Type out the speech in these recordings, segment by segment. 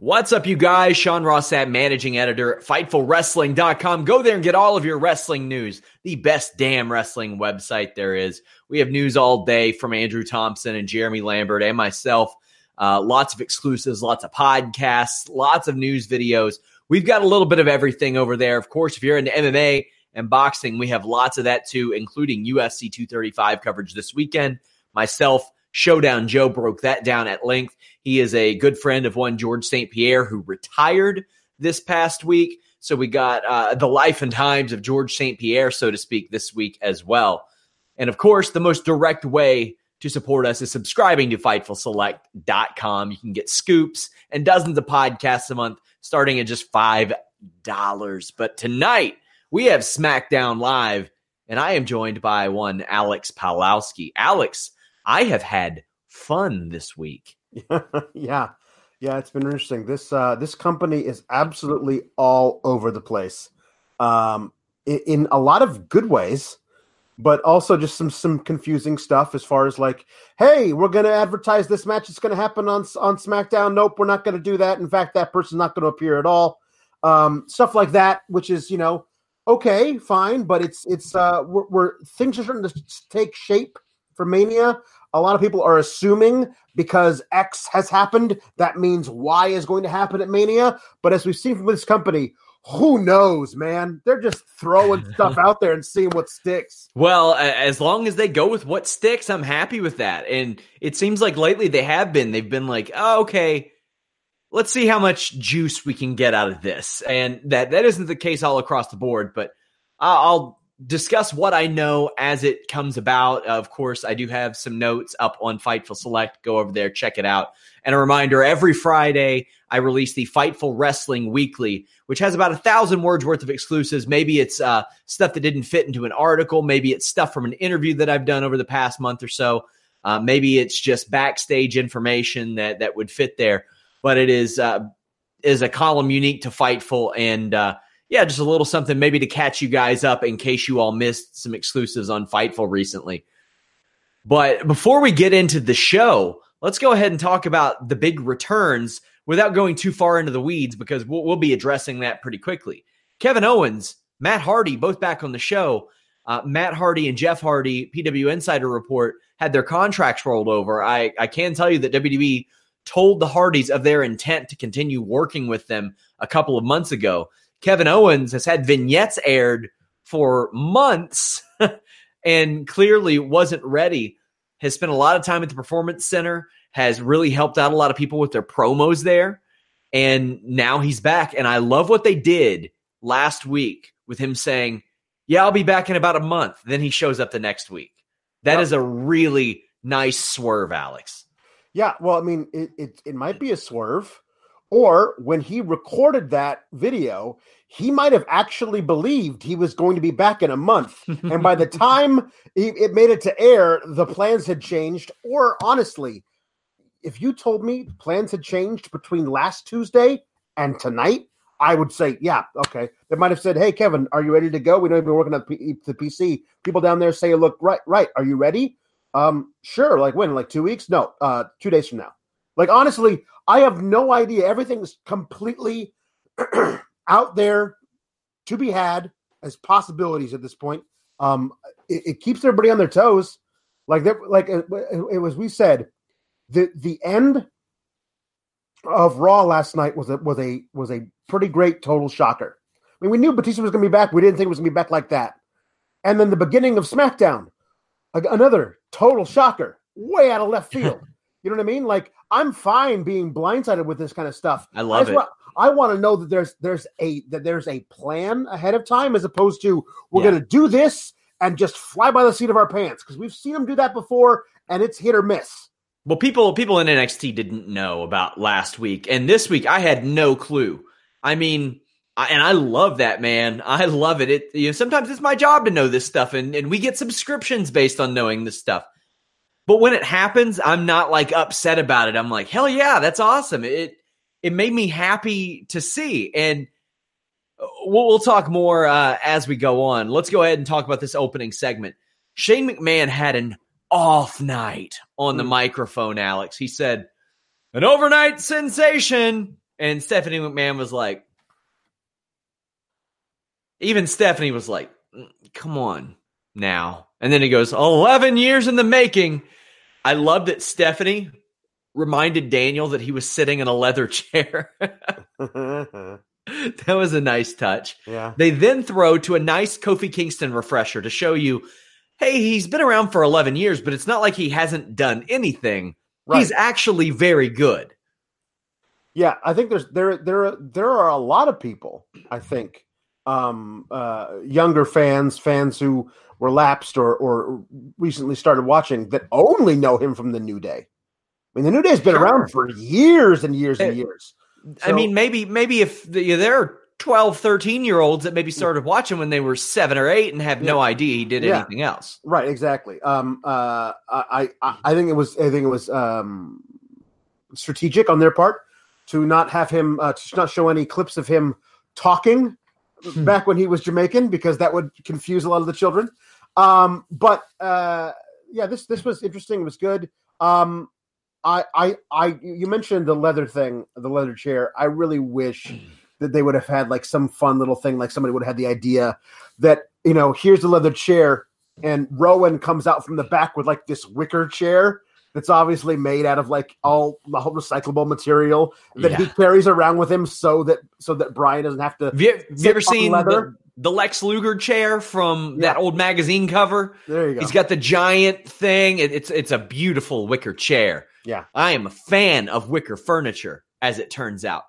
What's up, you guys? Sean Ross Sapp, managing editor at FightfulWrestling.com. Go there and get all of your wrestling news, the best damn wrestling website there is. We have news all day from Andrew Thompson and Jeremy Lambert and myself. Uh, lots of exclusives, lots of podcasts, lots of news videos. We've got a little bit of everything over there. Of course, if you're into MMA and boxing, we have lots of that too, including UFC 235 coverage this weekend. Myself, Showdown Joe broke that down at length. He is a good friend of one George St. Pierre who retired this past week. So we got uh, the life and times of George St. Pierre, so to speak, this week as well. And of course, the most direct way to support us is subscribing to FightfulSelect.com. You can get scoops and dozens of podcasts a month starting at just $5. But tonight, we have SmackDown Live, and I am joined by one Alex Palowski. Alex, I have had fun this week. yeah. Yeah, it's been interesting. This uh, this company is absolutely all over the place, um, in, in a lot of good ways, but also just some some confusing stuff as far as like, hey, we're going to advertise this match. It's going to happen on on SmackDown. Nope, we're not going to do that. In fact, that person's not going to appear at all. Um, stuff like that, which is you know okay, fine, but it's it's uh, we're, we're things are starting to take shape for Mania a lot of people are assuming because X has happened, that means Y is going to happen at Mania. But as we've seen from this company, who knows, man? They're just throwing stuff out there and seeing what sticks. Well, as long as they go with what sticks, I'm happy with that. And it seems like lately they have been. They've been like, oh, okay, let's see how much juice we can get out of this. And that that isn't the case all across the board, but I'll discuss what I know as it comes about. Of course, I do have some notes up on Fightful Select. Go over there, check it out. And a reminder every Friday, I release the Fightful Wrestling Weekly, which has about a thousand words worth of exclusives. Maybe it's uh, stuff that didn't fit into an article. Maybe it's stuff from an interview that I've done over the past month or so. Uh, maybe it's just backstage information that, that would fit there. But it is uh, is a column unique to Fightful and uh, yeah, just a little something maybe to catch you guys up in case you all missed some exclusives on Fightful recently. But before we get into the show, let's go ahead and talk about the big returns without going too far into the weeds because we'll, we'll be addressing that pretty quickly. Kevin Owens, Matt Hardy, both back on the show. Uh, Matt Hardy and Jeff Hardy, PW Insider Report, had their contracts rolled over. I, I can tell you that WWE told the Hardys of their intent to continue working with them a couple of months ago. Kevin Owens has had vignettes aired for months and clearly wasn't ready. Has spent a lot of time at the Performance Center, has really helped out a lot of people with their promos there. And now he's back. And I love what they did last week with him saying, Yeah, I'll be back in about a month. Then he shows up the next week. That yep. is a really nice swerve, Alex. Yeah, well, I mean, it, it, it might be a swerve or when he recorded that video, he might have actually believed he was going to be back in a month. and by the time it made it to air, the plans had changed. Or honestly, if you told me plans had changed between last Tuesday and tonight, I would say, yeah, okay. They might have said, hey, Kevin, are you ready to go? We know you've been working on the PC. People down there say, look, right, right. Are you ready? Um, sure. Like when? Like two weeks? No, uh, two days from now. Like honestly, I have no idea. Everything's completely out there to be had as possibilities at this point. Um, it, it keeps everybody on their toes. Like that, like it, it, was. We said the the end of Raw last night was a was a was a pretty great total shocker. I mean, we knew Batista was going to be back. We didn't think it was going to be back like that. And then the beginning of SmackDown, another total shocker, way out of left field. You know what I mean? Like I'm fine being blindsided with this kind of stuff. I love I it. Want, I want to know that there's there's a that there's a plan ahead of time as opposed to we're yeah. going to do this and just fly by the seat of our pants because we've seen them do that before and it's hit or miss. Well, people people in NXT didn't know about last week, and this week I had no clue. I mean, I, and I love that man. I love it. It you know sometimes it's my job to know this stuff, and and we get subscriptions based on knowing this stuff. But when it happens, I'm not like upset about it. I'm like, hell yeah, that's awesome. It it made me happy to see. And we'll, we'll talk more uh, as we go on. Let's go ahead and talk about this opening segment. Shane McMahon had an off night on the hmm. microphone, Alex. He said, an overnight sensation. And Stephanie McMahon was like, even Stephanie was like, "Mm, come on now. And then he goes, 11 years in the making. I love that Stephanie reminded Daniel that he was sitting in a leather chair. that was a nice touch. yeah. They then throw to a nice Kofi Kingston refresher to show you, hey, he's been around for 11 years, but it's not like he hasn't done anything. Right. He's actually very good. Yeah, I think there's there there there are a lot of people. I think um, uh, younger fans, fans who were lapsed or or recently started watching that only know him from the New Day. I mean, the New Day's been Sure. around for years and years and Eh, years. I mean, maybe maybe if the, there are 12, 13 year olds that maybe started watching when they were seven or eight and have no idea he did Yeah. anything else. Right, exactly. Um, uh, I, I, I think it was, I think it was um, strategic on their part to not have him, uh, to not show any clips of him talking Hmm. back when he was Jamaican because that would confuse a lot of the children. Um, but uh, yeah, this this was interesting. It was good. Um, I, I, I, you mentioned the leather thing, the leather chair. I really wish that they would have had like some fun little thing, like somebody would have had the idea that you know, here's the leather chair, and Rowan comes out from the back with like this wicker chair that's obviously made out of like all the whole recyclable material that he carries around with him, so that so that Brian doesn't have to. Have you, have you ever seen leather? the, the Lex Luger chair from Yeah. that old magazine cover? There you go. He's got the giant thing. It- it's it's a beautiful wicker chair. Yeah. I am a fan of wicker furniture, as it turns out.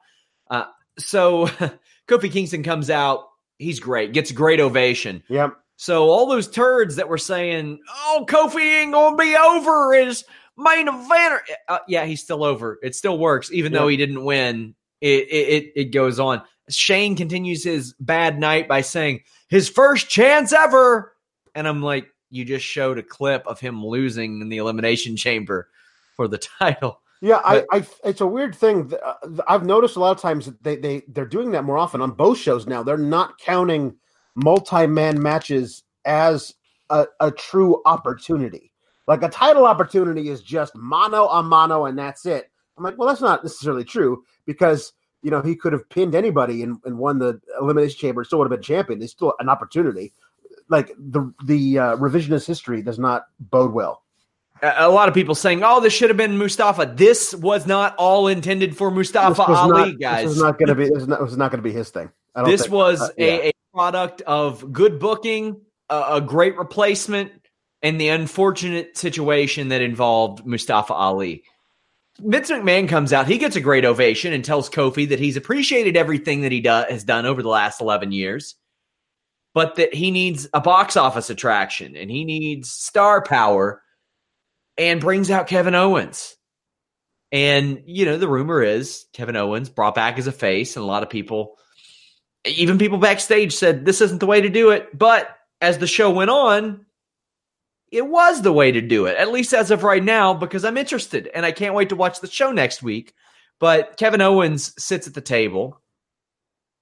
Uh, so Kofi Kingston comes out. He's great. Gets a great ovation. Yep. So all those turds that were saying, "Oh, Kofi ain't gonna be over his main event," uh, yeah, he's still over. It still works, even though he didn't win. It it it goes on. Shane continues his bad night by saying his first chance ever, and I'm like, you just showed a clip of him losing in the elimination chamber for the title. Yeah, I, I, it's a weird thing. Uh, I've noticed a lot of times that they, they, they're doing that more often on both shows now. They're not counting multi-man matches as a, a true opportunity. Like a title opportunity is just mano a mano and that's it. I'm like, well, that's not necessarily true because you know he could have pinned anybody and, and won the elimination chamber, still would have been champion. It's still an opportunity. Like the the uh, revisionist history does not bode well. A, lot of people saying, "Oh, this should have been Mustafa." This was not all intended for Mustafa Ali, not, guys. This is not going to be. This is not, not going to be his thing. I don't this think- was uh, yeah. a, a product of good booking, a, a great replacement, and the unfortunate situation that involved Mustafa Ali. Vince McMahon comes out, he gets a great ovation and tells Kofi that he's appreciated everything that he do, has done over the last 11 years, but that he needs a box office attraction and he needs star power and brings out Kevin Owens. And, you know, the rumor is Kevin Owens brought back as a face, and a lot of people even people backstage said this isn't the way to do it. But as the show went on, it was the way to do it, at least as of right now, because I'm interested and I can't wait to watch the show next week. But Kevin Owens sits at the table,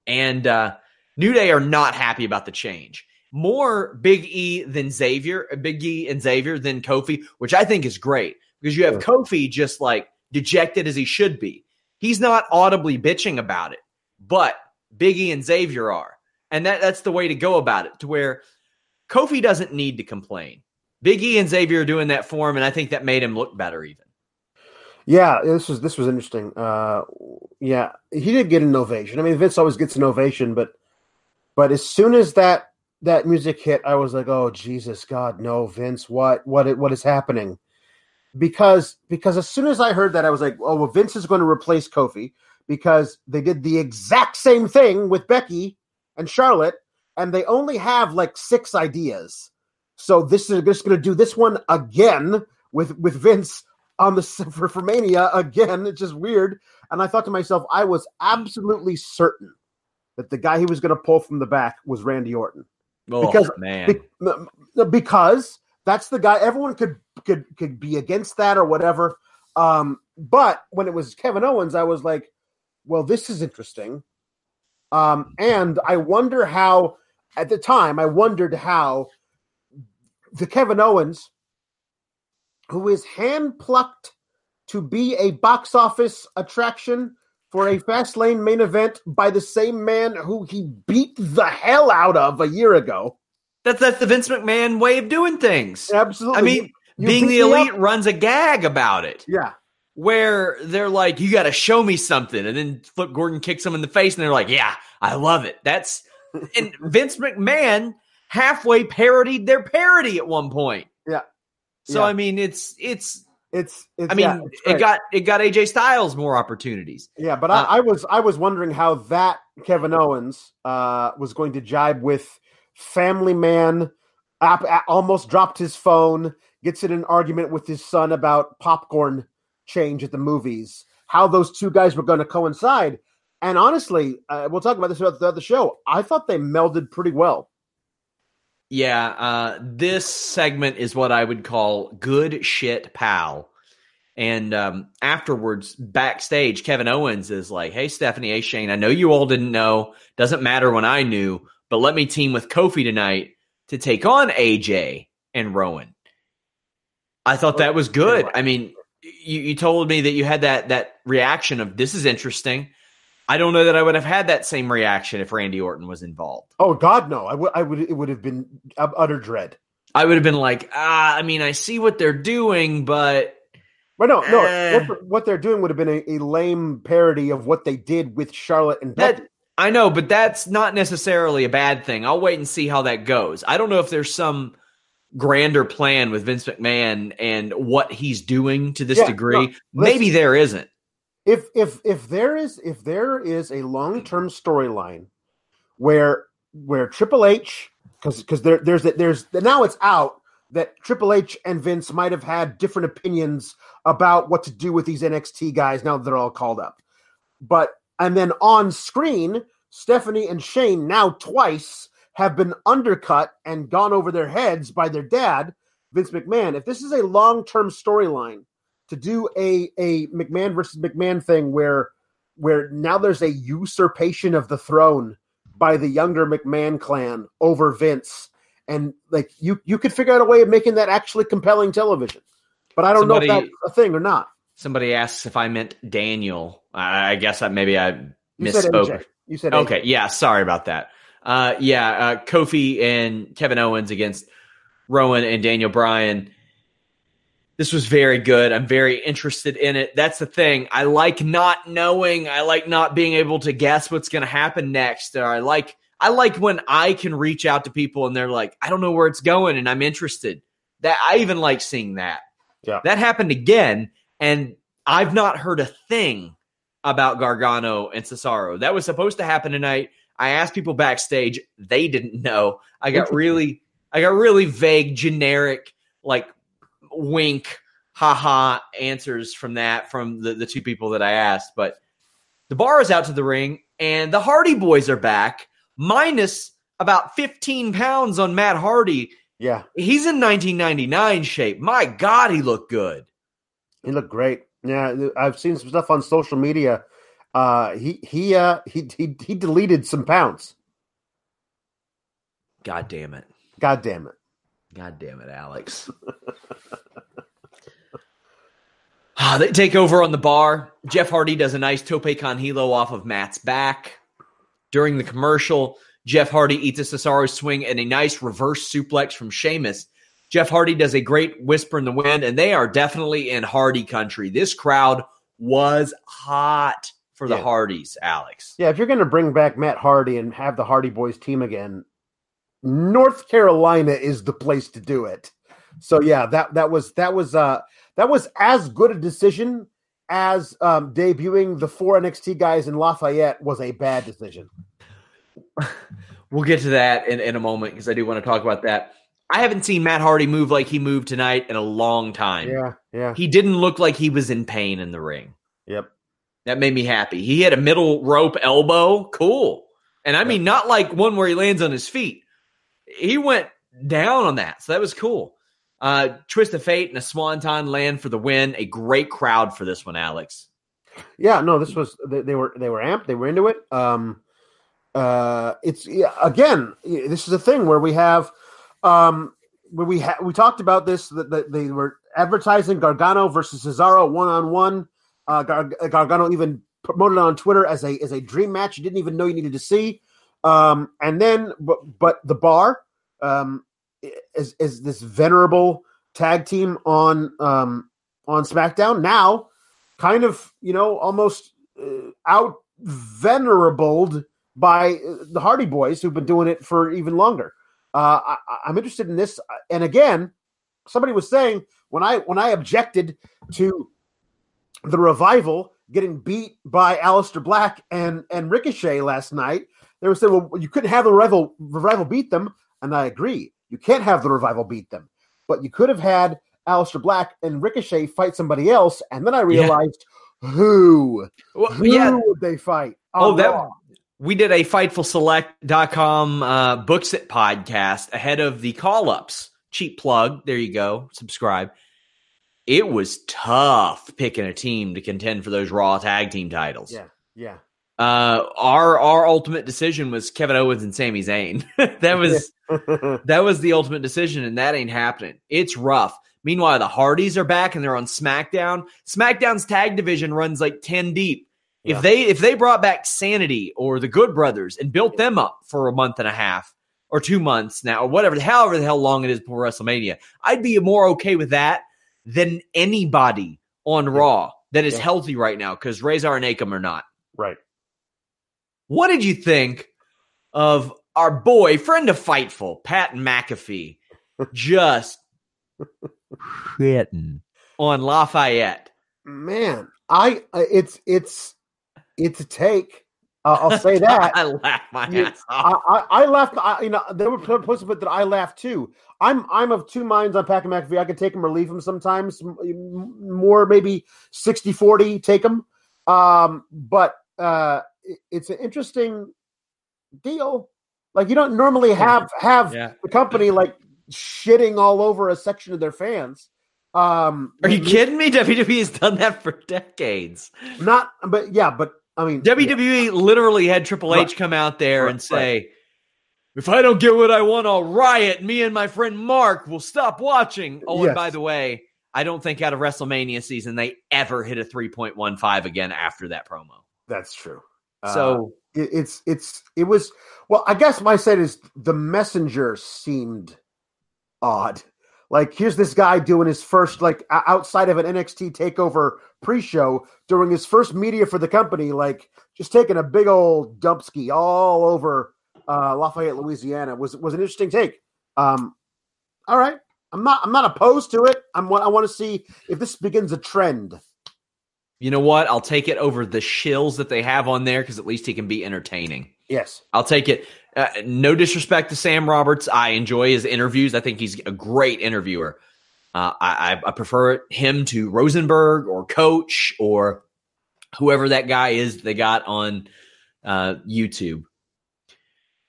and uh, New Day are not happy about the change. More Big E than Xavier, Big E and Xavier than Kofi, which I think is great because you have Kofi just like dejected as he should be. He's not audibly bitching about it, but Big E and Xavier are. And that, that's the way to go about it, to where Kofi doesn't need to complain. Big E and Xavier are doing that for him, and I think that made him look better even. Yeah, this was this was interesting. Uh, yeah, he did get an ovation. I mean, Vince always gets an ovation, but but as soon as that that music hit, I was like, "Oh Jesus, God, no, Vince, what what what is happening?" Because because as soon as I heard that, I was like, "Oh, well, Vince is going to replace Kofi because they did the exact same thing with Becky and Charlotte, and they only have like six ideas. So this is just going to do this one again with with Vince." on the for, for Mania again. It's just weird. And I thought to myself, I was absolutely certain that the guy he was going to pull from the back was Randy Orton Oh, Because- man. Be- because that's the guy. Everyone could could could be against that or whatever. Um, but when it was Kevin Owens, I was like, well, this is interesting. Um, and I wonder how. At the time, I wondered how the Kevin Owens who is hand plucked to be a box office attraction for a fast lane main event by the same man who he beat the hell out of a year ago. That's that's the Vince McMahon way of doing things. Absolutely. I mean, You being the elite up. runs a gag about it. Yeah. where they're like, "You got to show me something," and then Flip Gordon kicks them in the face, and they're like, "Yeah, I love it." That's and Vince McMahon halfway parodied their parody at one point. Yeah. So Yeah. I mean, it's it's. It's, it's I mean, yeah, it's it got it got AJ Styles more opportunities. Yeah, but Uh, I, I was I was wondering how that Kevin Owens uh, was going to jibe with Family Man. Ap- a- almost dropped his phone. Gets in an argument with his son about popcorn change at the movies. How those two guys were going to coincide. And honestly, uh, we'll talk about this throughout the show. I thought they melded pretty well. Yeah, uh, this segment is what I would call good shit, pal. And um, afterwards, backstage, Kevin Owens is like, "Hey, Stephanie, hey Shane, I know you all didn't know. Doesn't matter when I knew, but let me team with Kofi tonight to take on AJ and Rowan." I thought that was good. I mean, you, you told me that you had that that reaction of this is interesting. I don't know that I would have had that same reaction if Randy Orton was involved. Oh God, no! I would I would it would have been utter dread. I would have been like, ah, I mean, I see what they're doing, but But no, no, Eh. what, what they're doing would have been a, a lame parody of what they did with Charlotte and Becky. that I know, but that's not necessarily a bad thing. I'll wait and see how that goes. I don't know if there's some grander plan with Vince McMahon and what he's doing to this Yeah, degree. no, Maybe there isn't. If if if there is if there is a long term storyline where where Triple H because because there there's there's now it's out that Triple H and Vince might have had different opinions about what to do with these NXT guys now that they're all called up, but and then on screen Stephanie and Shane now twice have been undercut and gone over their heads by their dad Vince McMahon. If this is a long term storyline to do a a McMahon versus McMahon thing where where now there's a usurpation of the throne by the younger McMahon clan over Vince and like you you could figure out a way of making that actually compelling television. But I don't Somebody- know if that's a thing or not. Somebody asks if I meant Daniel. I I guess that maybe I You said misspoke. AJ. You said AJ. Okay, yeah, sorry about that. Uh, yeah, uh, Kofi and Kevin Owens against Rowan and Daniel Bryan. This was very good. I'm very interested in it. That's the thing. I like not knowing. I like not being able to guess what's going to happen next. Or I like I like when I can reach out to people and they're like, I don't know where it's going, and I'm interested. That I even like seeing that. Yeah. That happened again, and I've not heard a thing about Gargano and Cesaro. That was supposed to happen tonight. I asked people backstage; they didn't know. I got really, I got really vague, generic, like wink, haha answers from that from the, the two people that I asked. But the bar is out to the ring, and the Hardy Boys are back, minus about 15 pounds on Matt Hardy. Yeah, He's in 1999 shape. My God, he looked good. he looked great. Yeah, I've seen some stuff on social media. Uh, he he uh he he he deleted some pounds. God damn it. God damn it. God damn it, Alex. Ah, they take over on the bar. Jeff Hardy does a nice tope con hilo off of Matt's back. During the commercial, Jeff Hardy eats a Cesaro swing and a nice reverse suplex from Sheamus. Jeff Hardy does a great whisper in the wind, and they are definitely in Hardy country. This crowd was hot for the Yeah. Hardys, Alex. Yeah, if you're going to bring back Matt Hardy and have the Hardy Boys team again, North Carolina is the place to do it. So yeah, that that was that was uh that was as good a decision as um debuting the four NXT guys in Lafayette was a bad decision. We'll get to that in, in a moment because I do want to talk about that. I haven't seen Matt Hardy move like he moved tonight in a long time. Yeah, yeah, He didn't look like he was in pain in the ring. yep. That made me happy. He had a middle rope elbow. Cool. And I mean, not like one where he lands on his feet. He went down on that. So that was cool. Uh, Twist of Fate and a Swanton land for the win. A great crowd for this one, Alex. Yeah, no, this was they, they were they were amped, they were into it. Um uh it's yeah, again, this is a thing where we have um where we ha- we talked about this that, that they were advertising Gargano versus Cesaro one on one. Uh Gargano even promoted on Twitter as a as a dream match you didn't even know you needed to see. Um, and then, but, but the bar um, is is this venerable tag team on um, on SmackDown now, kind of you know almost uh, out venerabled by uh, the Hardy Boys who've been doing it for even longer. Uh, I, I'm interested in this, and again, somebody was saying when I when I objected to the revival getting beat by Aleister Black and and Ricochet last night, they were saying, "Well, you couldn't have the revival revival beat them," and I agree. You can't have the revival beat them, but you could have had Aleister Black and Ricochet fight somebody else, and then I realized yeah. who, well, who yeah. would they fight? Oh, that we did a FightfulSelect.com uh, books it podcast ahead of the call ups. Cheap plug. There you go. Subscribe. It was tough picking a team to contend for those Raw tag team titles. Yeah, yeah. Uh, our our ultimate decision was Kevin Owens and Sami Zayn. that was that was the ultimate decision, and that ain't happening. It's rough. Meanwhile, the Hardys are back and they're on SmackDown. SmackDown's tag division runs like ten deep. Yeah. If they if they brought back Sanity or the Good Brothers and built them up for a month and a half or two months now or whatever, however the hell long it is before WrestleMania, I'd be more okay with that than anybody on yeah. Raw that is yeah. healthy right now because Rezar and Akam are not. Right. What did you think of our boy, friend of Fightful, Pat McAfee, just shitting on Lafayette? Man, I it's it's it's a take. Uh, I'll say that. I laughed my ass off. I, I, I laughed. I, you know, there were posts of it that I laughed too. I'm I'm of two minds on Pat McAfee. I can take him or leave him sometimes. More maybe 60-40, take him. Um, but uh, it's an interesting deal. Like you don't normally have have yeah. the company like shitting all over a section of their fans. Um, Are you kidding me? WWE has done that for decades. Not, but yeah, but I mean, WWE yeah. literally had Triple H right. come out there right. and say, right. "If I don't get what I want, I'll riot. Me and my friend Mark will stop watching." Oh, yes. and by the way, I don't think out of WrestleMania season they ever hit a three point one five again after that promo. That's true. So uh, it, it's it's it was well. I guess my set is the messenger seemed odd. Like here's this guy doing his first like outside of an NXT takeover pre-show during his first media for the company, like just taking a big old dump ski all over uh, Lafayette, Louisiana was was an interesting take. Um, all right, I'm not I'm not opposed to it. I'm I want to see if this begins a trend. You know what? I'll take it over the shills that they have on there because at least he can be entertaining. Yes, I'll take it. Uh, no disrespect to Sam Roberts. I enjoy his interviews. I think he's a great interviewer. Uh, I, I, prefer him to Rosenberg or Coach or whoever that guy is they got on uh, YouTube.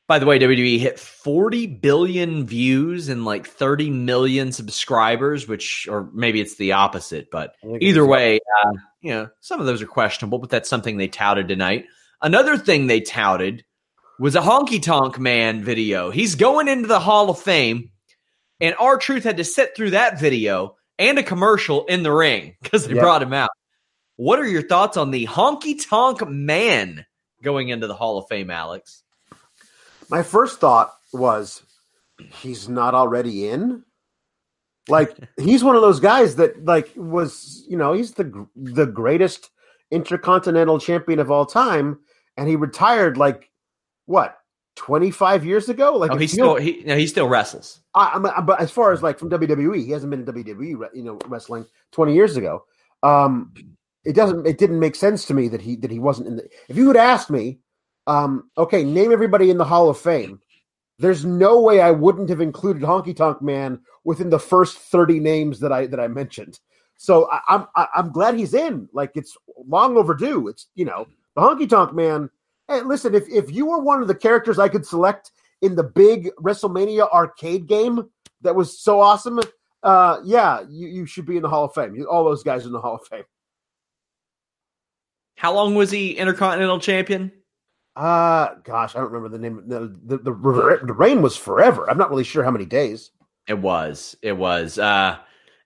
By the way, WWE hit 40 billion views and like 30 million subscribers, which, or maybe it's the opposite, but either way, uh, you know, some of those are questionable, but that's something they touted tonight. Another thing they touted was a honky tonk man video. He's going into the Hall of Fame, and R-Truth had to sit through that video and a commercial in the ring because they yep. brought him out. What are your thoughts on the honky tonk man going into the Hall of Fame, Alex? My first thought was he's not already in. Like he's one of those guys that like was you know he's the the greatest intercontinental champion of all time, and he retired like what 25 years ago? Like oh, he still he, no, he still wrestles. I, I'm, but as far as like from WWE he hasn't been in WWE you know wrestling 20 years ago. Um it doesn't it didn't make sense to me that he that he wasn't in the if you had asked me um okay name everybody in the Hall of Fame there's no way I wouldn't have included Honky Tonk Man within the first 30 names that I that I mentioned so I, I'm I'm glad he's in like it's long overdue it's you know the Honky Tonk Man Hey, listen, if, if you were one of the characters I could select in the big WrestleMania arcade game that was so awesome, uh, yeah, you, you should be in the Hall of Fame. All those guys in the Hall of Fame. How long was he Intercontinental Champion? Uh, gosh, I don't remember the name. The, the, the, the reign was forever. I'm not really sure how many days. It was. It was. Uh,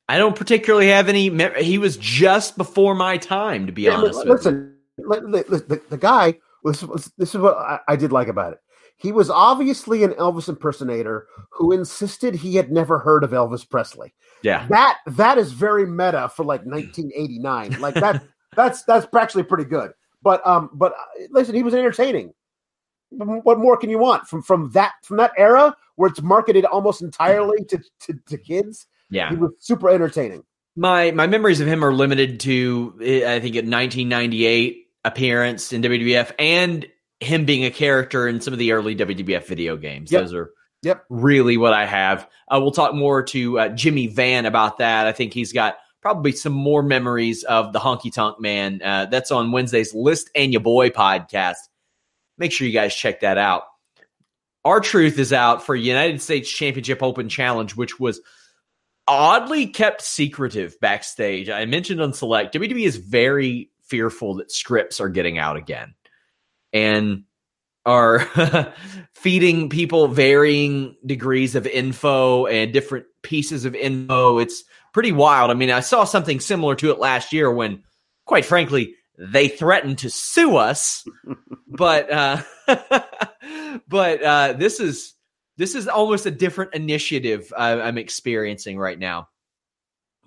I don't particularly have any. He was just before my time, to be yeah, honest. Listen, the, the, the guy this, this is what I, I did like about it. He was obviously an Elvis impersonator who insisted he had never heard of Elvis Presley. Yeah. That that is very meta for like 1989. Like that that's that's actually pretty good. But um but uh, listen, he was entertaining. What more can you want from from that from that era where it's marketed almost entirely to to, to kids? Yeah. He was super entertaining. My my memories of him are limited to I think a 1998 appearance in WWF and him being a character in some of the early WWF video games. Yep. Those are Yep. really what I have. Uh, we'll talk more to uh, Jimmy Van about that. I think he's got probably some more memories of the Honky Tonk Man. Uh, that's on Wednesday's List and Your Boy podcast. Make sure you guys check that out. R-Truth is out for United States Championship Open Challenge, which was oddly kept secretive backstage. I mentioned on Select, WWE is very fearful that scripts are getting out again and are feeding people varying degrees of info and different pieces of info. It's pretty wild. I mean, I saw something similar to it last year when, quite frankly, they threatened to sue us. but uh, but uh, this is this is almost a different initiative I'm experiencing right now.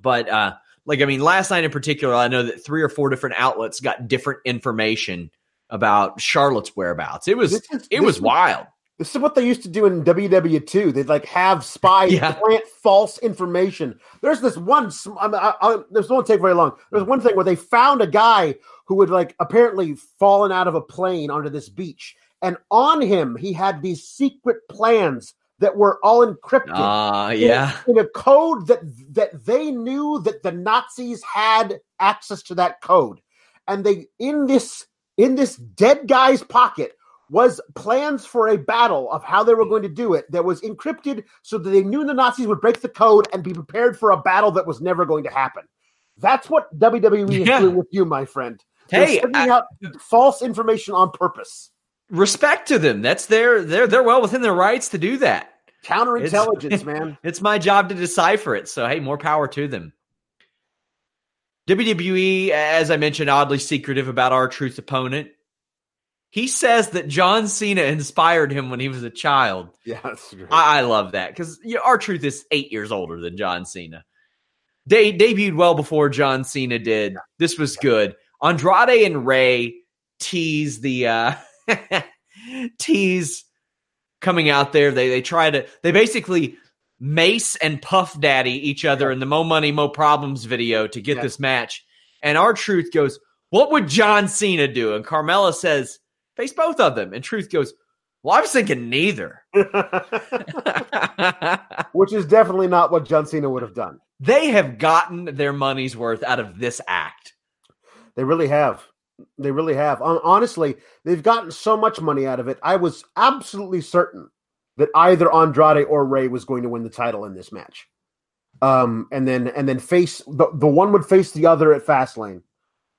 But uh, like I mean, last night in particular, I know that three or four different outlets got different information about Charlotte's whereabouts. It was is, it was wild. This is what they used to do in WW2. They'd like have spies yeah. plant false information. There's this one. I mean, I, I, this won't take very long. There's one thing where they found a guy who had like apparently fallen out of a plane onto this beach, and on him he had these secret plans that were all encrypted. Uh, yeah. In, in, a code that that they knew that the Nazis had access to that code. And they in this in this dead guy's pocket was plans for a battle of how they were going to do it that was encrypted so that they knew the Nazis would break the code and be prepared for a battle that was never going to happen. That's what WWE yeah. is doing with you, my friend. They're hey, sending out false information on purpose respect to them. That's their they're they're well within their rights to do that. Counterintelligence, it's, man. It's my job to decipher it. So hey, more power to them. WWE, as I mentioned, oddly secretive about R-Truth opponent. He says that John Cena inspired him when he was a child. Yeah. I, I love that because you know, R-Truth is eight years older than John Cena. They debuted well before John Cena did. This was good. Andrade and Rey tease the uh, tease coming out there. They they try to they basically Mase and Puff Daddy each other in the Mo Money Mo Problems video to get this match. And R-Truth goes, "What would John Cena do?" And Carmella says, "Face both of them." And Truth goes, "Well, I was thinking neither." Which is definitely not what John Cena would have done. They have gotten their money's worth out of this act. They really have. They really have. Honestly, they've gotten so much money out of it. I was absolutely certain that either Andrade or Rey was going to win the title in this match. Um, and then and then face the, the one would face the other at Fastlane.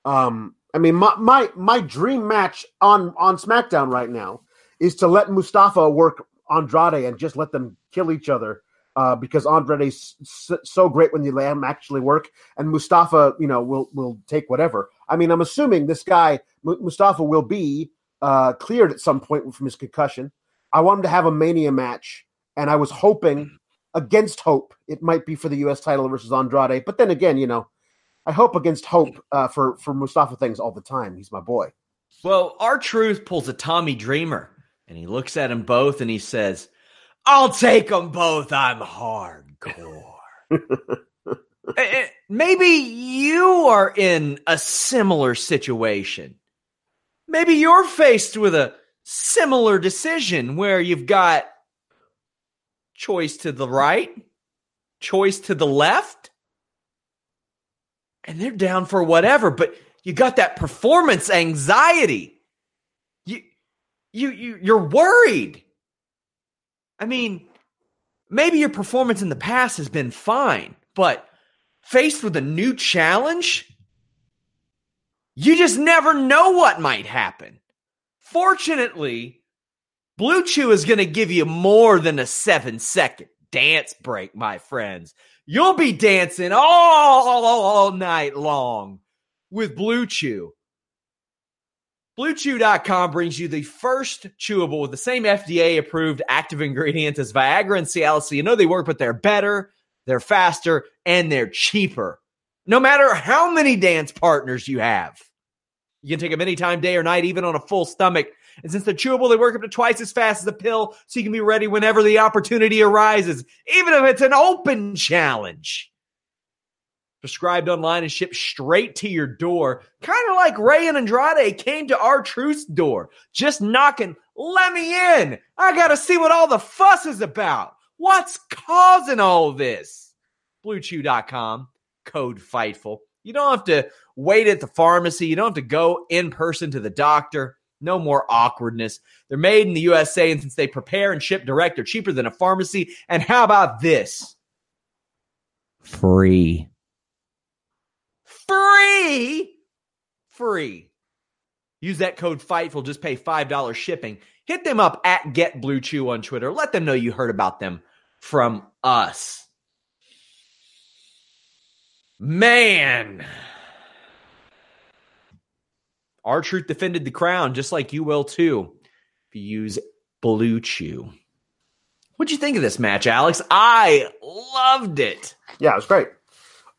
Um, I mean, my, my my dream match on on SmackDown right now is to let Mustafa work Andrade and just let them kill each other uh, because Andrade's so great when you let him actually work, and Mustafa, you know, will will take whatever. I mean, I'm assuming this guy Mustafa will be uh, cleared at some point from his concussion. I want him to have a Mania match, and I was hoping against hope it might be for the U.S. title versus Andrade. But then again, you know, I hope against hope uh, for for Mustafa things all the time. He's my boy. Well, R-Truth pulls a Tommy Dreamer, and he looks at them both, and he says I'll take them both. I'm hardcore. Eh, eh, maybe you are in a similar situation. Maybe you're faced with a similar decision where you've got choice to the right, choice to the left, and they're down for whatever, but you got that performance anxiety. You you you you're worried. I mean, maybe your performance in the past has been fine, but faced with a new challenge, you just never know what might happen. Fortunately, Blue Chew is going to give you more than a seven second dance break, my friends. You'll be dancing all, all, all night long with Blue Chew. BlueChew.com brings you the first chewable with the same FDA approved active ingredients as Viagra and Cialis. You know they work, but they're better, they're faster, and they're cheaper. No matter how many dance partners you have, you can take them anytime, day or night, even on a full stomach. And since they're chewable, they work up to twice as fast as a pill, so you can be ready whenever the opportunity arises, even if it's an open challenge prescribed online and shipped straight to your door. Kind of like Rey and Andrade came to R-Truth's door, just knocking, let me in. I got to see what all the fuss is about. What's causing all this? BlueChew.com, code FIGHTFUL. You don't have to wait at the pharmacy. You don't have to go in person to the doctor. No more awkwardness. They're made in the USA, and since they prepare and ship direct, they're cheaper than a pharmacy. And how about this? Free free. Free. Use that code FIGHTFUL. Just pay $5 shipping. Hit them up at Get Blue Chew on Twitter. Let them know you heard about them from us. Man. R-Truth defended the crown just like you will too if you use Blue Chew. What'd you think of this match, Alex? I loved it. Yeah, it was great.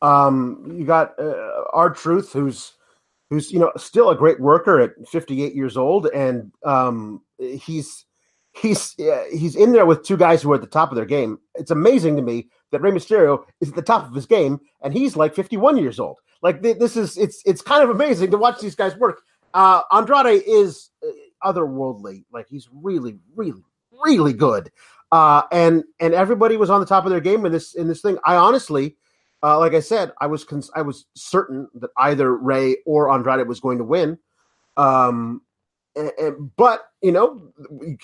Um, you got uh, R-Truth, who's who's you know still a great worker at 58 years old, and um, he's he's uh, he's in there with two guys who are at the top of their game. It's amazing to me that Rey Mysterio is at the top of his game, and he's like 51 years old. Like th- this is it's it's kind of amazing to watch these guys work. Uh, Andrade is uh, otherworldly. Like he's really, really, really good. Uh, and and everybody was on the top of their game in this in this thing. I honestly uh, like I said, I was cons- I was certain that either Rey or Andrade was going to win. Um, and, and, but you know,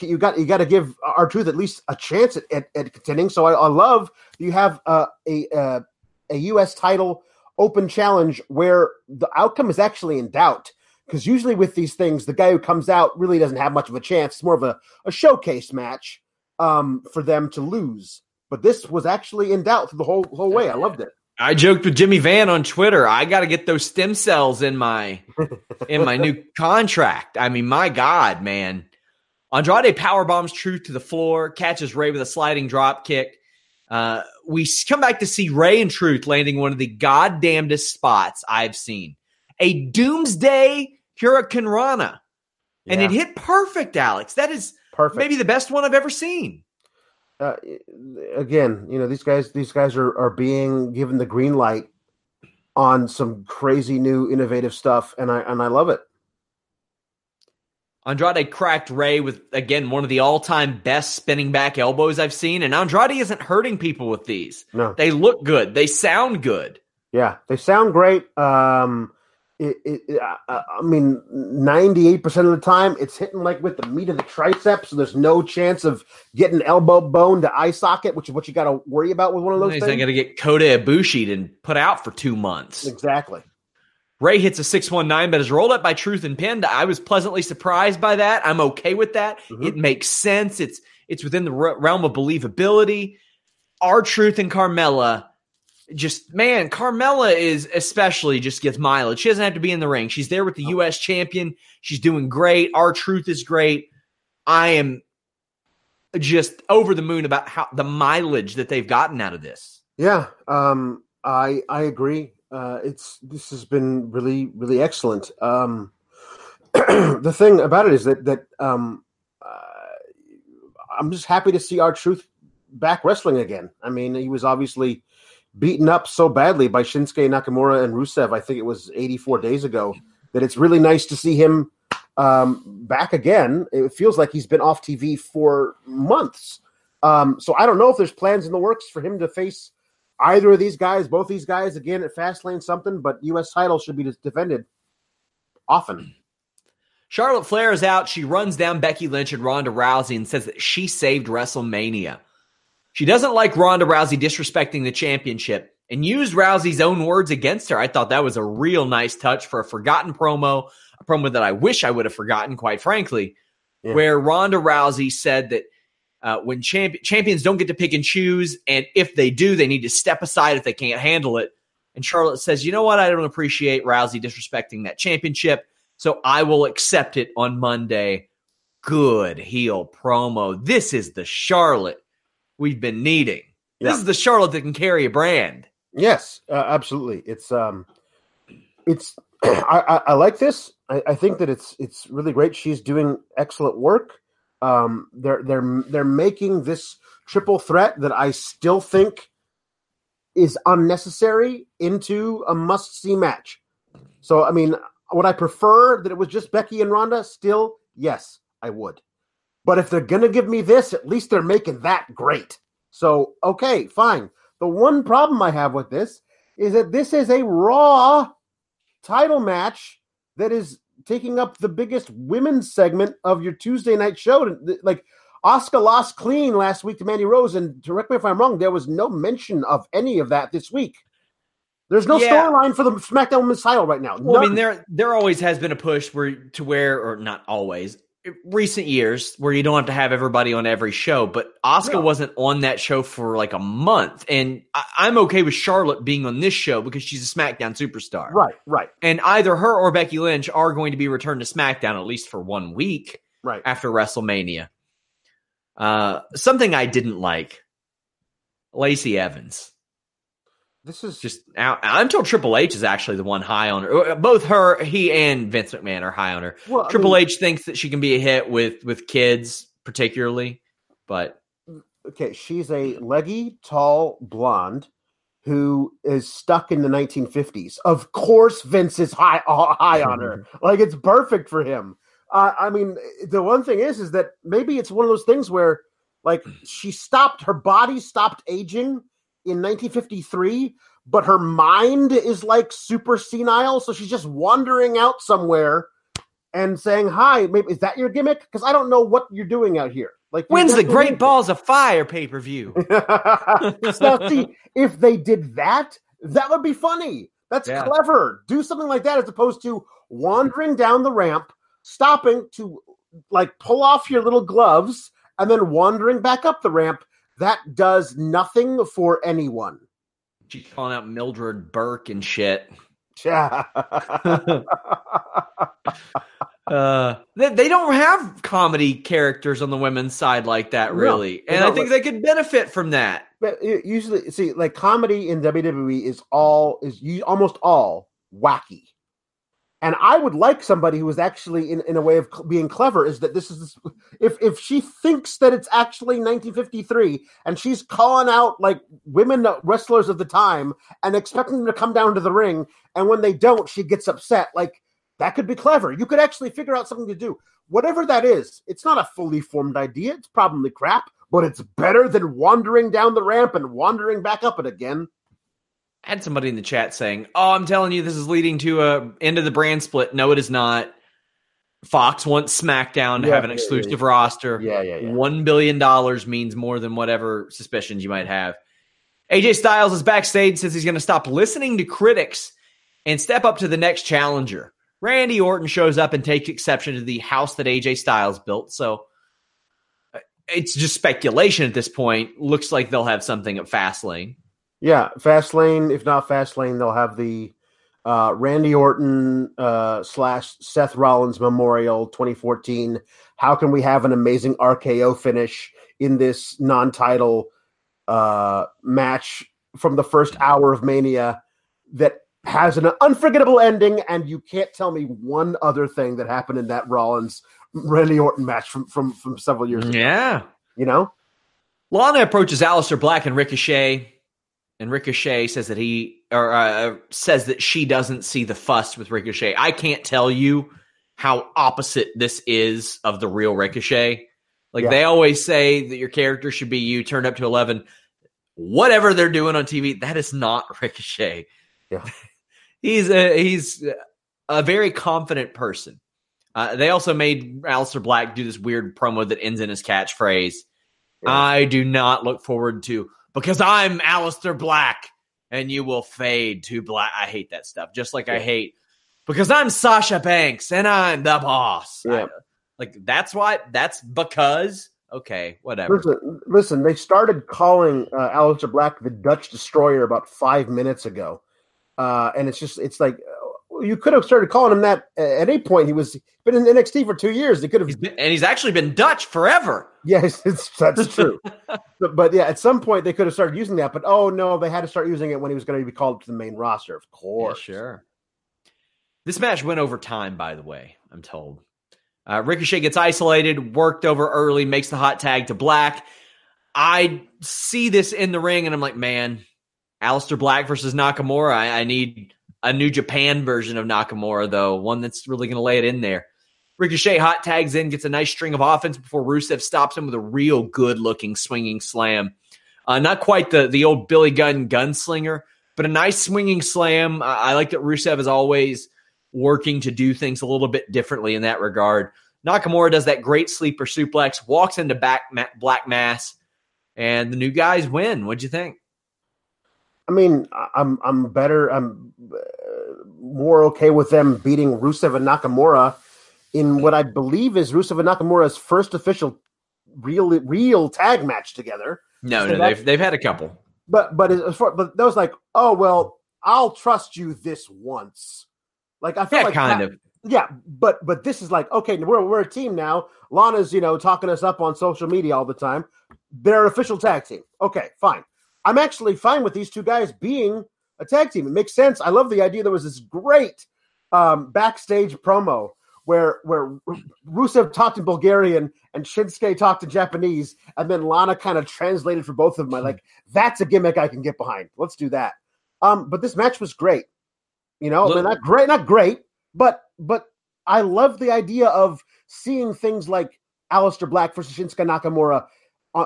you, got you got to give R-Truth at least a chance at, at, at contending. So I, I, love you have uh, a uh, a U.S. title open challenge where the outcome is actually in doubt. Because usually with these things, the guy who comes out really doesn't have much of a chance. It's more of a, a showcase match um, for them to lose. But this was actually in doubt the whole whole way. I loved it. I joked with Jimmy Van on Twitter. I got to get those stem cells in my in my new contract. I mean, my God, man. Andrade power bombs Truth to the floor, catches Rey with a sliding drop kick. Uh, we come back to see Rey and Truth landing one of the goddamnedest spots I've seen. A doomsday hurricanrana. And yeah. it hit perfect, Alex. That is perfect. maybe the best one I've ever seen uh, again, you know, these guys these guys are are being given the green light on some crazy new innovative stuff, and I and I love it. Andrade cracked Rey with again one of the all-time best spinning back elbows I've seen, and Andrade isn't hurting people with these. No, they look good. They sound good. Yeah, they sound great. Um, it, it, uh, I mean, 98% of the time it's hitting like with the meat of the triceps. So there's no chance of getting elbow bone to eye socket, which is what you got to worry about with one of those He's things. not going to get Kota Ibushi and put out for two months. Exactly. Rey hits a 619, but is rolled up by Truth and pinned. I was pleasantly surprised by that. I'm okay with that. Mm-hmm. It makes sense. It's it's within the realm of believability. R-Truth and Carmella just man, Carmella is especially just gets mileage. She doesn't have to be in the ring. She's there with the U.S. champion. She's doing great. R-Truth is great. I am just over the moon about how the mileage that they've gotten out of this. Yeah, um, I I agree. Uh, it's this has been really really excellent. Um, the thing about it is that that um, uh, I'm just happy to see R-Truth back wrestling again. I mean, he was obviously beaten up so badly by Shinsuke Nakamura and Rusev. I think it was 84 days ago. That it's really nice to see him um, back again. It feels like he's been off TV for months. Um, so I don't know if there's plans in the works for him to face either of these guys, both these guys again at Fastlane something. But U.S. title should be defended often. Charlotte Flair is out. She runs down Becky Lynch and Ronda Rousey and says that she saved WrestleMania. She doesn't like Ronda Rousey disrespecting the championship and used Rousey's own words against her. I thought that was a real nice touch for a forgotten promo, a promo that I wish I would have forgotten, quite frankly, yeah. where Ronda Rousey said that uh, when champ- champions don't get to pick and choose, and if they do, they need to step aside if they can't handle it. And Charlotte says, you know what? I don't appreciate Rousey disrespecting that championship. So I will accept it on Monday. Good heel promo. This is the Charlotte we've been needing. This is the Charlotte that can carry a brand. Yes, uh, absolutely. It's um, it's I, I, I like this. I, I think that it's it's really great. She's doing excellent work. Um, they're they're they're making this triple threat that I still think is unnecessary into a must see match. So I mean, would I prefer that it was just Becky and Ronda? Still, yes, I would. But if they're gonna give me this, at least they're making that great. So okay, fine. The one problem I have with this is that this is a Raw title match that is taking up the biggest women's segment of your Tuesday night show. Like Asuka lost clean last week to Mandy Rose, and correct me if I'm wrong, there was no mention of any of that this week. There's no Yeah. storyline for the SmackDown Women's title right now. Well, I mean, there there always has been a push where to where, or not always, recent years where you don't have to have everybody on every show. But Asuka No. wasn't on that show for like a month, and I, I'm okay with Charlotte being on this show because she's a SmackDown superstar, right, right, and either her or Becky Lynch are going to be returned to SmackDown at least for one week right. after WrestleMania. Uh, something I didn't like, Lacey Evans. This is just out, until Triple H is actually the one high on her. Uh, Both her, he, and Vince McMahon are high on her. well, I Triple mean, H thinks that she can be a hit with with kids, particularly, but okay, she's a leggy, tall blonde who is stuck in the 1950s. Of course, Vince is high uh, high on her. Like it's perfect for him. Uh, I mean, the one thing is, is that maybe it's one of those things where, like, she stopped her body stopped aging in 1953, but her mind is like super senile, so she's just wandering out somewhere and saying, "Hi, maybe is that your gimmick?" Because I don't know what you're doing out here. Like, when's the Great definitely- Balls of Fire pay per view? now, see, if they did that, that would be funny. That's Yeah. clever. Do something like that as opposed to wandering down the ramp, stopping to like pull off your little gloves, and then wandering back up the ramp. That does nothing for anyone. She's calling out Mildred Burke and shit. Uh, they, they don't have comedy characters on the women's side like that, really, they and I think they could benefit from that. But usually, see, like comedy in WWE is all is almost all wacky, and I would like somebody who is actually in, in a way of being clever. Is that this is if if she thinks that it's actually 1953 and she's calling out like women uh, wrestlers of the time and expecting them to come down to the ring, and when they don't, she gets upset. Like that could be clever. You could actually figure out something to do. Whatever that is, it's not a fully formed idea. It's probably crap, but it's better than wandering down the ramp and wandering back up it again. I had somebody in the chat saying, "Oh, I'm telling you, this is leading to a end of the brand split." No, it is not. Fox wants SmackDown to Yeah, have an exclusive yeah. roster. Yeah, yeah, yeah. One billion dollars means more than whatever suspicions you might have. AJ Styles is backstage says he's going to stop listening to critics and step up to the next challenger. Randy Orton shows up and takes exception to the house that AJ Styles built. So uh, it's just speculation at this point. Looks like they'll have something at Fastlane. Yeah, Fastlane. If not Fastlane, they'll have the uh, Randy Orton uh, slash Seth Rollins Memorial 2014. How can we have an amazing RKO finish in this non-title uh, match from the first hour of Mania that has an unforgettable ending? And you can't tell me one other thing that happened in that Rollins Randy Orton match from from from several years ago. Yeah. You know, Lana approaches Aleister Black and Ricochet, and Ricochet says that he or uh, says that she doesn't see the fuss with Ricochet. I can't tell you how opposite this is of the real Ricochet. Like Yeah. they always say that your character should be you turned up to eleven. Whatever they're doing on TV, that is not Ricochet. Yeah. he's a he's a very confident person. Uh, they also made Aleister Black do this weird promo that ends in his catchphrase. Yeah. I do not look forward to because I'm Aleister Black and you will fade to black. I hate that stuff. Just like I hate because I'm Sasha Banks and I'm the boss. I- Yeah. like that's why that's because okay, whatever. Listen, listen. They started calling uh, Aleister Black the Dutch Destroyer about five minutes ago, uh, and it's just it's like you could have started calling him that at any point. He was been in NXT for two years. He could have, he's been, and he's actually been Dutch forever. Yes, it's, that's true. but, but, yeah, at some point they could have started using that. But oh no, they had to start using it when he was going to be called to the main roster. Of course, yeah, sure. This match went over time, by the way. I'm told. Uh, Ricochet gets isolated, worked over early, makes the hot tag to Black. I see this in the ring, and I'm like, man, Aleister Black versus Nakamura. I, I need a New Japan version of Nakamura, though, one that's really going to lay it in there. Ricochet hot tags in, gets a nice string of offense before Rusev stops him with a real good looking swinging slam. Uh, not quite the the old Billy Gunn gunslinger, but a nice swinging slam. I, like that Rusev is always working to do things a little bit differently in that regard. Nakamura does that great sleeper suplex, walks into back ma- black mass, and the new guys win. What'd you think? I mean, I'm I'm better. I'm uh, more okay with them beating Rusev and Nakamura in what I believe is Rusev and Nakamura's first official real real tag match together. No, so no, they've they've had a couple. But but as far, but that was like, oh well, I'll trust you this once. Like I feel yeah, like kind that, of. Yeah, but but this is like okay, we're we're a team now. Lana's you know talking us up on social media all the time. They're official tag team. Okay, fine. I'm actually fine with these two guys being a tag team. It makes sense. I love the idea. There was this great um, backstage promo where where Rusev talked in Bulgarian and Shinsuke talked in Japanese, and then Lana kind of translated for both of them. I'm like that's a gimmick I can get behind. Let's do that. Um, but this match was great. You know, I mean, not great, not great, but but I love the idea of seeing things like Aleister Black versus Shinsuke Nakamura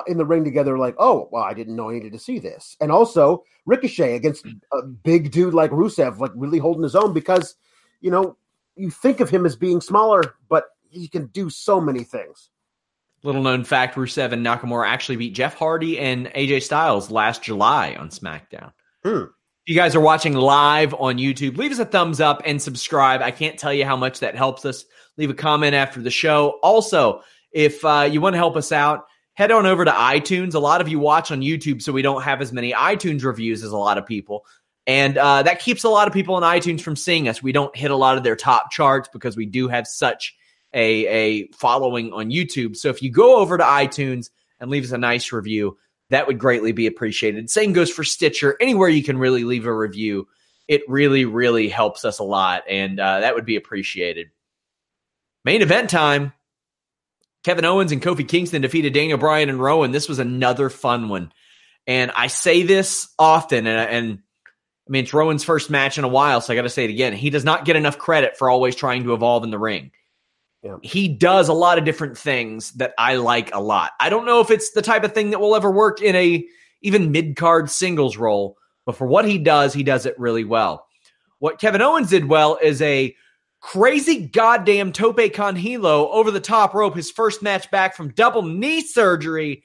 in the ring together, like, oh, well, I didn't know I needed to see this. And also Ricochet against a big dude like Rusev, like really holding his own because, you know, you think of him as being smaller, but he can do so many things. Little known fact Rusev and Nakamura actually beat Jeff Hardy and AJ Styles last July on SmackDown. Hmm. If you guys are watching live on YouTube, leave us a thumbs up and subscribe. I can't tell you how much that helps us. Leave a comment after the show. Also, if uh, you want to help us out, head on over to iTunes. A lot of you watch on YouTube, so we don't have as many iTunes reviews as a lot of people. And uh, that keeps a lot of people on iTunes from seeing us. We don't hit a lot of their top charts because we do have such a, a following on YouTube. So if you go over to iTunes and leave us a nice review, that would greatly be appreciated. Same goes for Stitcher. Anywhere you can really leave a review, it really, really helps us a lot. And uh, that would be appreciated. Main event time. Kevin Owens and Kofi Kingston defeated Daniel Bryan and Rowan. This was another fun one. And I say this often, and, and I mean, it's Rowan's first match in a while, so I got to say it again. He does not get enough credit for always trying to evolve in the ring. Yeah. He does a lot of different things that I like a lot. I don't know if it's the type of thing that will ever work in a even mid card singles role, but for what he does, he does it really well. What Kevin Owens did well is a Crazy goddamn Tope con hilo over the top rope, his first match back from double knee surgery.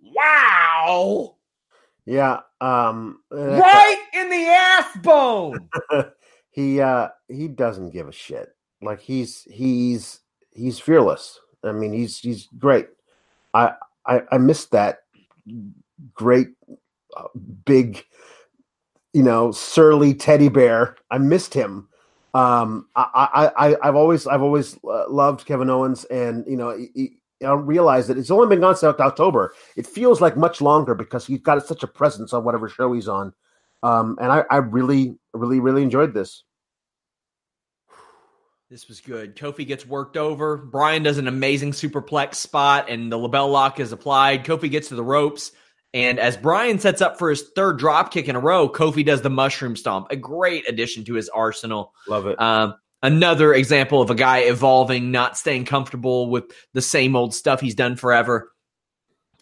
Wow. Yeah. Um right in the ass bone. he uh he doesn't give a shit. Like he's he's he's fearless. I mean, he's he's great. I I, I missed that great uh, big you know surly teddy bear. I missed him um, I, I, I, have always, I've always uh, loved Kevin Owens, and you know, he, I realize that it's only been gone since October. It feels like much longer because he's got such a presence on whatever show he's on. Um, and I, I really, really, really enjoyed this. This was good. Kofi gets worked over. Bryan does an amazing superplex spot, and the LeBell Lock is applied. Kofi gets to the ropes. And as Bryan sets up for his third drop kick in a row, Kofi does the mushroom stomp, a great addition to his arsenal. Love it. Um, another example of a guy evolving, not staying comfortable with the same old stuff he's done forever.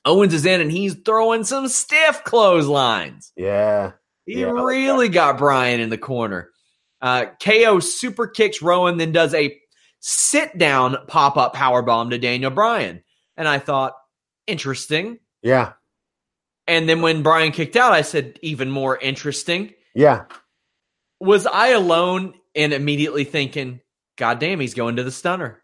Owens is in and he's throwing some stiff clotheslines. Yeah. He yeah, really got Bryan in the corner. Uh, KO super kicks Rowan, then does a sit down pop up power bomb to Daniel Bryan. And I thought, interesting. Yeah. And then when Bryan kicked out, I said, even more interesting. Yeah. Was I alone in immediately thinking, God damn, he's going to the stunner?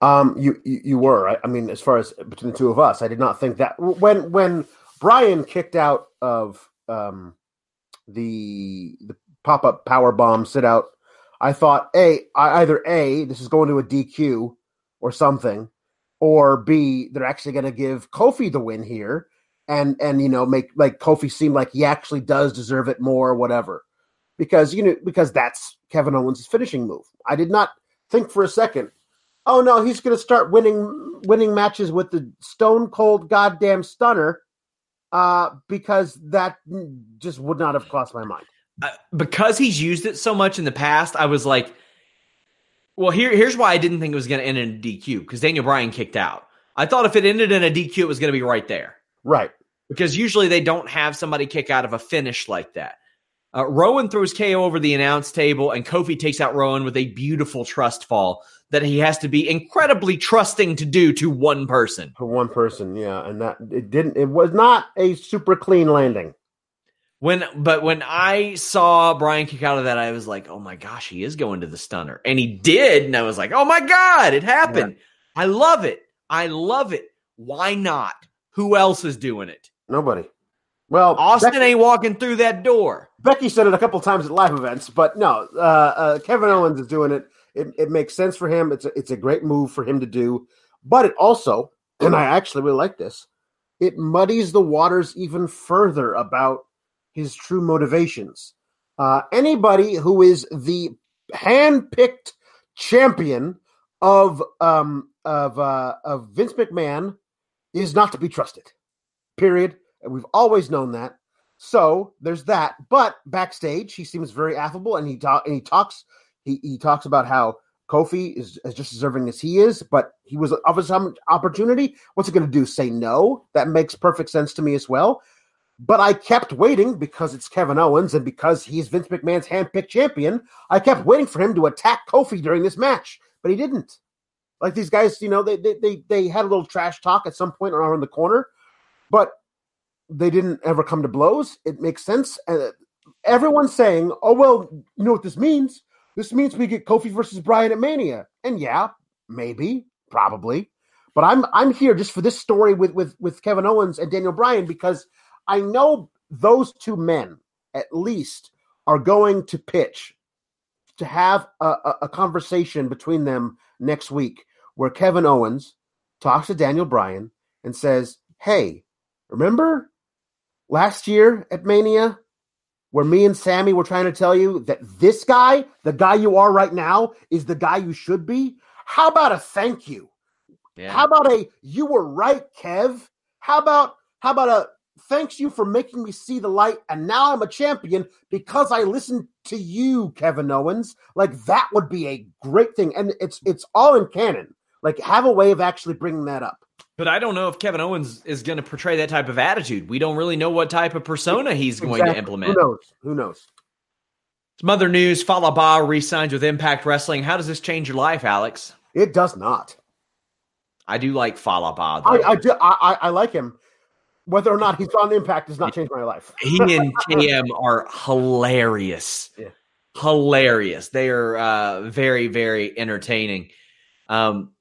Um, you, you, you were. I, I, mean, as far as between the two of us, I did not think that when when Bryan kicked out of um the the pop up power bomb sit out I thought, a either a this is going to a DQ or something, or b they're actually going to give Kofi the win here, and and you know make like Kofi seem like he actually does deserve it more, or whatever, because you know because that's Kevin Owens' finishing move. I did not think for a second, oh no, he's going to start winning winning matches with the Stone Cold goddamn Stunner, uh, because that just would not have crossed my mind. Uh, because he's used it so much in the past, I was like, well, here here's why I didn't think it was going to end in a DQ because Daniel Bryan kicked out. I thought if it ended in a DQ, it was going to be right there. Right. Because usually they don't have somebody kick out of a finish like that. Uh, Rowan throws KO over the announce table, and Kofi takes out Rowan with a beautiful trust fall that he has to be incredibly trusting to do to one person. To one person, yeah, and that it didn't. It was not a super clean landing. When, but when I saw Bryan kick out of that, I was like, "Oh my gosh, he is going to the stunner," and he did, and I was like, "Oh my god, it happened!" Yeah. I love it. I love it. Why not? Who else is doing it? Nobody. Well, Austin Becky, ain't walking through that door. Becky said it a couple times at live events, but no, uh, uh, Kevin Owens is doing it. it. It makes sense for him. It's a, it's a great move for him to do, but it also, and I actually really like this, it muddies the waters even further about his true motivations. Uh, anybody who is the hand-picked champion of um, of uh, of Vince McMahon is not to be trusted. Period. And we've always known that. So there's that. But backstage, he seems very affable, and he talk and he talks. He, he talks about how Kofi is, is just deserving as he is, but he was offered some opportunity. What's he going to do? Say no? That makes perfect sense to me as well. But I kept waiting because it's Kevin Owens and because he's Vince McMahon's handpicked champion. I kept waiting for him to attack Kofi during this match, but he didn't. Like these guys, you know, they they they, they had a little trash talk at some point around the corner, but they didn't ever come to blows. It makes sense. Uh, everyone's saying, "Oh well, you know what this means? This means we get Kofi versus Bryan at Mania." And yeah, maybe, probably, but I'm I'm here just for this story with with with Kevin Owens and Daniel Bryan because I know those two men at least are going to pitch to have a, a, a conversation between them next week where Kevin Owens talks to Daniel Bryan and says, "Hey, remember last year at Mania where me and Sammy were trying to tell you that this guy, the guy you are right now, is the guy you should be? How about a thank you? Yeah. How about a you were right, Kev? How about how about a thanks you for making me see the light and now I'm a champion because I listened to you, Kevin Owens. Like that would be a great thing and it's it's all in canon. Like have a way of actually bringing that up. But I don't know if Kevin Owens is going to portray that type of attitude. We don't really know what type of persona he's exactly. going to implement. Who knows? Who knows? Some other news: Fallah Bahh resigns with Impact Wrestling. How does this change your life, Alex? It does not. I do like Fallah Bahh. I, I, do. I, I like him. Whether or not he's on Impact does not change my life. he and KM are hilarious. Yeah. Hilarious. They are uh, very, very entertaining. Um,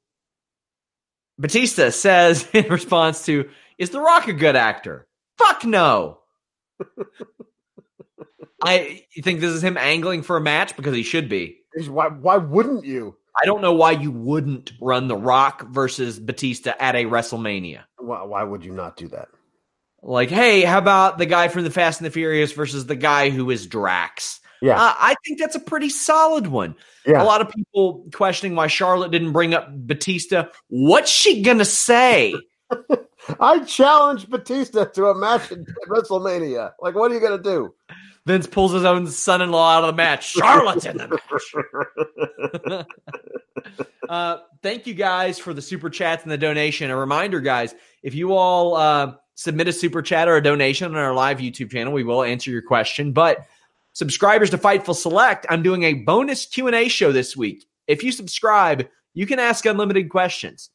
Batista says in response to, Is The Rock a good actor? Fuck no. I you think this is him angling for a match because he should be. Why, why wouldn't you? I don't know why you wouldn't run The Rock versus Batista at a WrestleMania. Why, why would you not do that? Like, hey, how about the guy from the Fast and the Furious versus the guy who is Drax? Yeah. Uh, I think that's a pretty solid one. Yeah. A lot of people questioning why Charlotte didn't bring up Batista. What's she going to say? I challenge Batista to a match at WrestleMania. Like, what are you going to do? Vince pulls his own son in law out of the match. Charlotte's in the match. uh, thank you guys for the super chats and the donation. A reminder, guys, if you all uh, submit a super chat or a donation on our live YouTube channel, we will answer your question. But subscribers to Fightful Select, I'm doing a bonus Q&A show this week. If you subscribe, you can ask unlimited questions.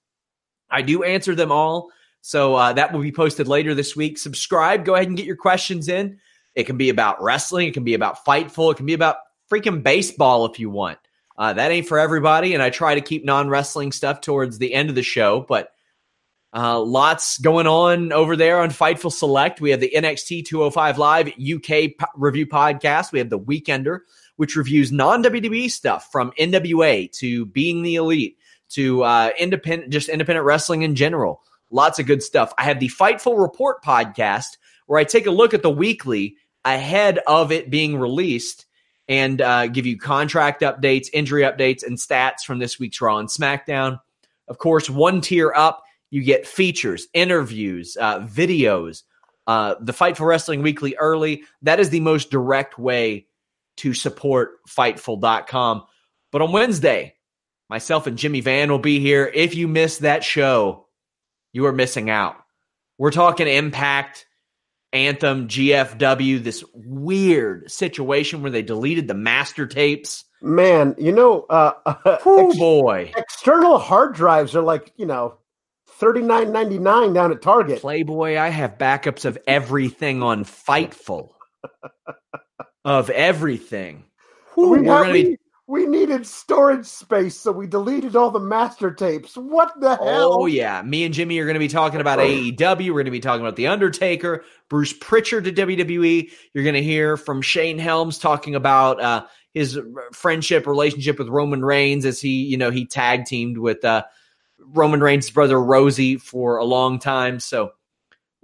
I do answer them all. So uh, that will be posted later this week. Subscribe. Go ahead and get your questions in. It can be about wrestling. It can be about Fightful. It can be about freaking baseball if you want. Uh, that ain't for everybody. And I try to keep non wrestling stuff towards the end of the show. But uh, lots going on over there on Fightful Select. We have the NXT 205 Live UK review podcast. We have the Weekender. which reviews non WWE stuff from NWA to Being the Elite to uh, independent, just independent wrestling in general. Lots of good stuff. I have the Fightful Report podcast where I take a look at the weekly ahead of it being released and uh, give you contract updates, injury updates, and stats from this week's Raw and SmackDown. Of course, one tier up, you get features, interviews, uh, videos, uh, the Fightful Wrestling Weekly early. That is the most direct way to support Fightful.com. But on Wednesday, myself and Jimmy Van will be here. If you miss that show, you are missing out. We're talking Impact, Anthem, GFW, this weird situation where they deleted the master tapes. Man, you know, uh, oh ex- boy, external hard drives are like you know thirty nine ninety nine down at Target. Playboy, I have backups of everything on Fightful, of everything. we, we're gonna be we needed storage space, so we deleted all the master tapes. What the hell? Oh, yeah. Me and Jimmy are going to be talking about AEW. We're going to be talking about The Undertaker, Bruce Pritchard to WWE. You're going to hear from Shane Helms talking about uh, his friendship, relationship with Roman Reigns as he, you know, he tag teamed with uh, Roman Reigns' brother Rosey for a long time. So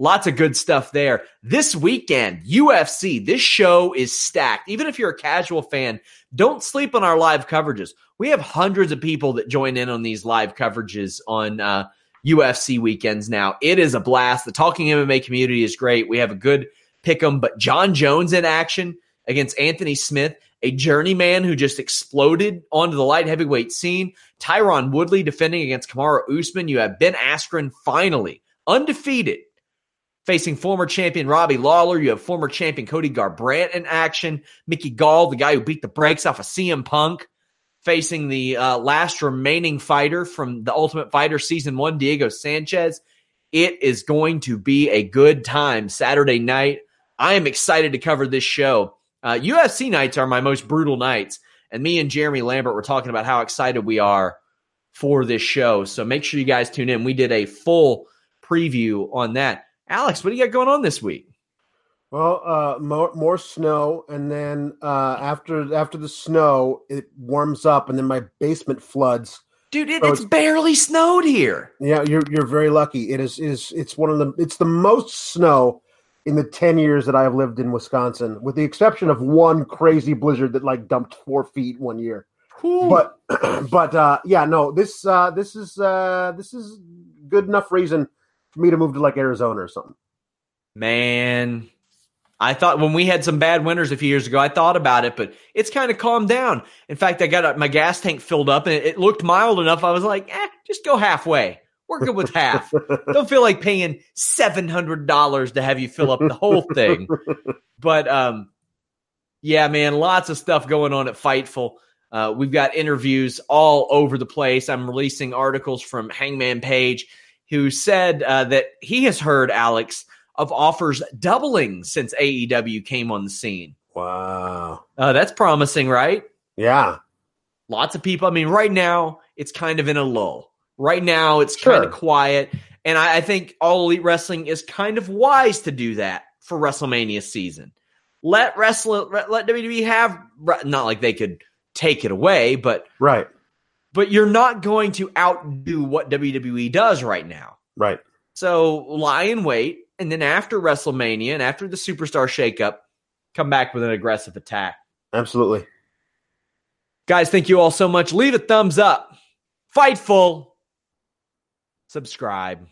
Lots of good stuff there. This weekend, UFC, this show is stacked. Even if you're a casual fan, don't sleep on our live coverages. We have hundreds of people that join in on these live coverages on uh, UFC weekends now. It is a blast. The Talking MMA community is great. We have a good pick 'em, but Jon Jones in action against Anthony Smith, a journeyman who just exploded onto the light heavyweight scene. Tyron Woodley defending against Kamaru Usman. You have Ben Askren finally undefeated Facing former champion Robbie Lawler, you have former champion Cody Garbrandt in action. Mickey Gall, the guy who beat the brakes off of CM Punk, facing the uh, last remaining fighter from the Ultimate Fighter Season 1, Diego Sanchez. It is going to be a good time Saturday night. I am excited to cover this show. Uh, UFC nights are my most brutal nights. And me and Jeremy Lambert were talking about how excited we are for this show. So make sure you guys tune in. We did a full preview on that. Alex, what do you got going on this week? Well, uh, more, more snow, and then uh, after after the snow, it warms up, and then my basement floods. Dude, it, so it's, it's, barely snowed here. Yeah, you're you're very lucky. It is is it's one of the it's the most snow in the ten years that I have lived in Wisconsin, with the exception of one crazy blizzard that like dumped four feet one year. Ooh. But but uh, yeah, no, this uh, this is uh, this is good enough reason for me to move to like Arizona or something. Man, I thought when we had some bad winters a few years ago, I thought about it, but it's kind of calmed down. In fact, I got my gas tank filled up and it looked mild enough. I was like, eh, just go halfway. We're good with half. Don't feel like paying seven hundred dollars to have you fill up the whole thing. But um, yeah, man, lots of stuff going on at Fightful. Uh, we've got interviews all over the place. I'm releasing articles from Hangman Page who said uh, that he has heard Alex of offers doubling since AEW came on the scene. Wow, uh, that's promising, right? Yeah, lots of people. I mean, right now it's kind of in a lull. Right now it's sure. kind of quiet, and I, I think All Elite Wrestling is kind of wise to do that for WrestleMania season. Let wrestle, let WWE have not like they could take it away, but right but you're not going to outdo what WWE does right now. Right. So lie in wait, and then after WrestleMania and after the superstar shakeup, come back with an aggressive attack. Absolutely. Guys, thank you all so much. Leave a thumbs up. Fightful. Subscribe.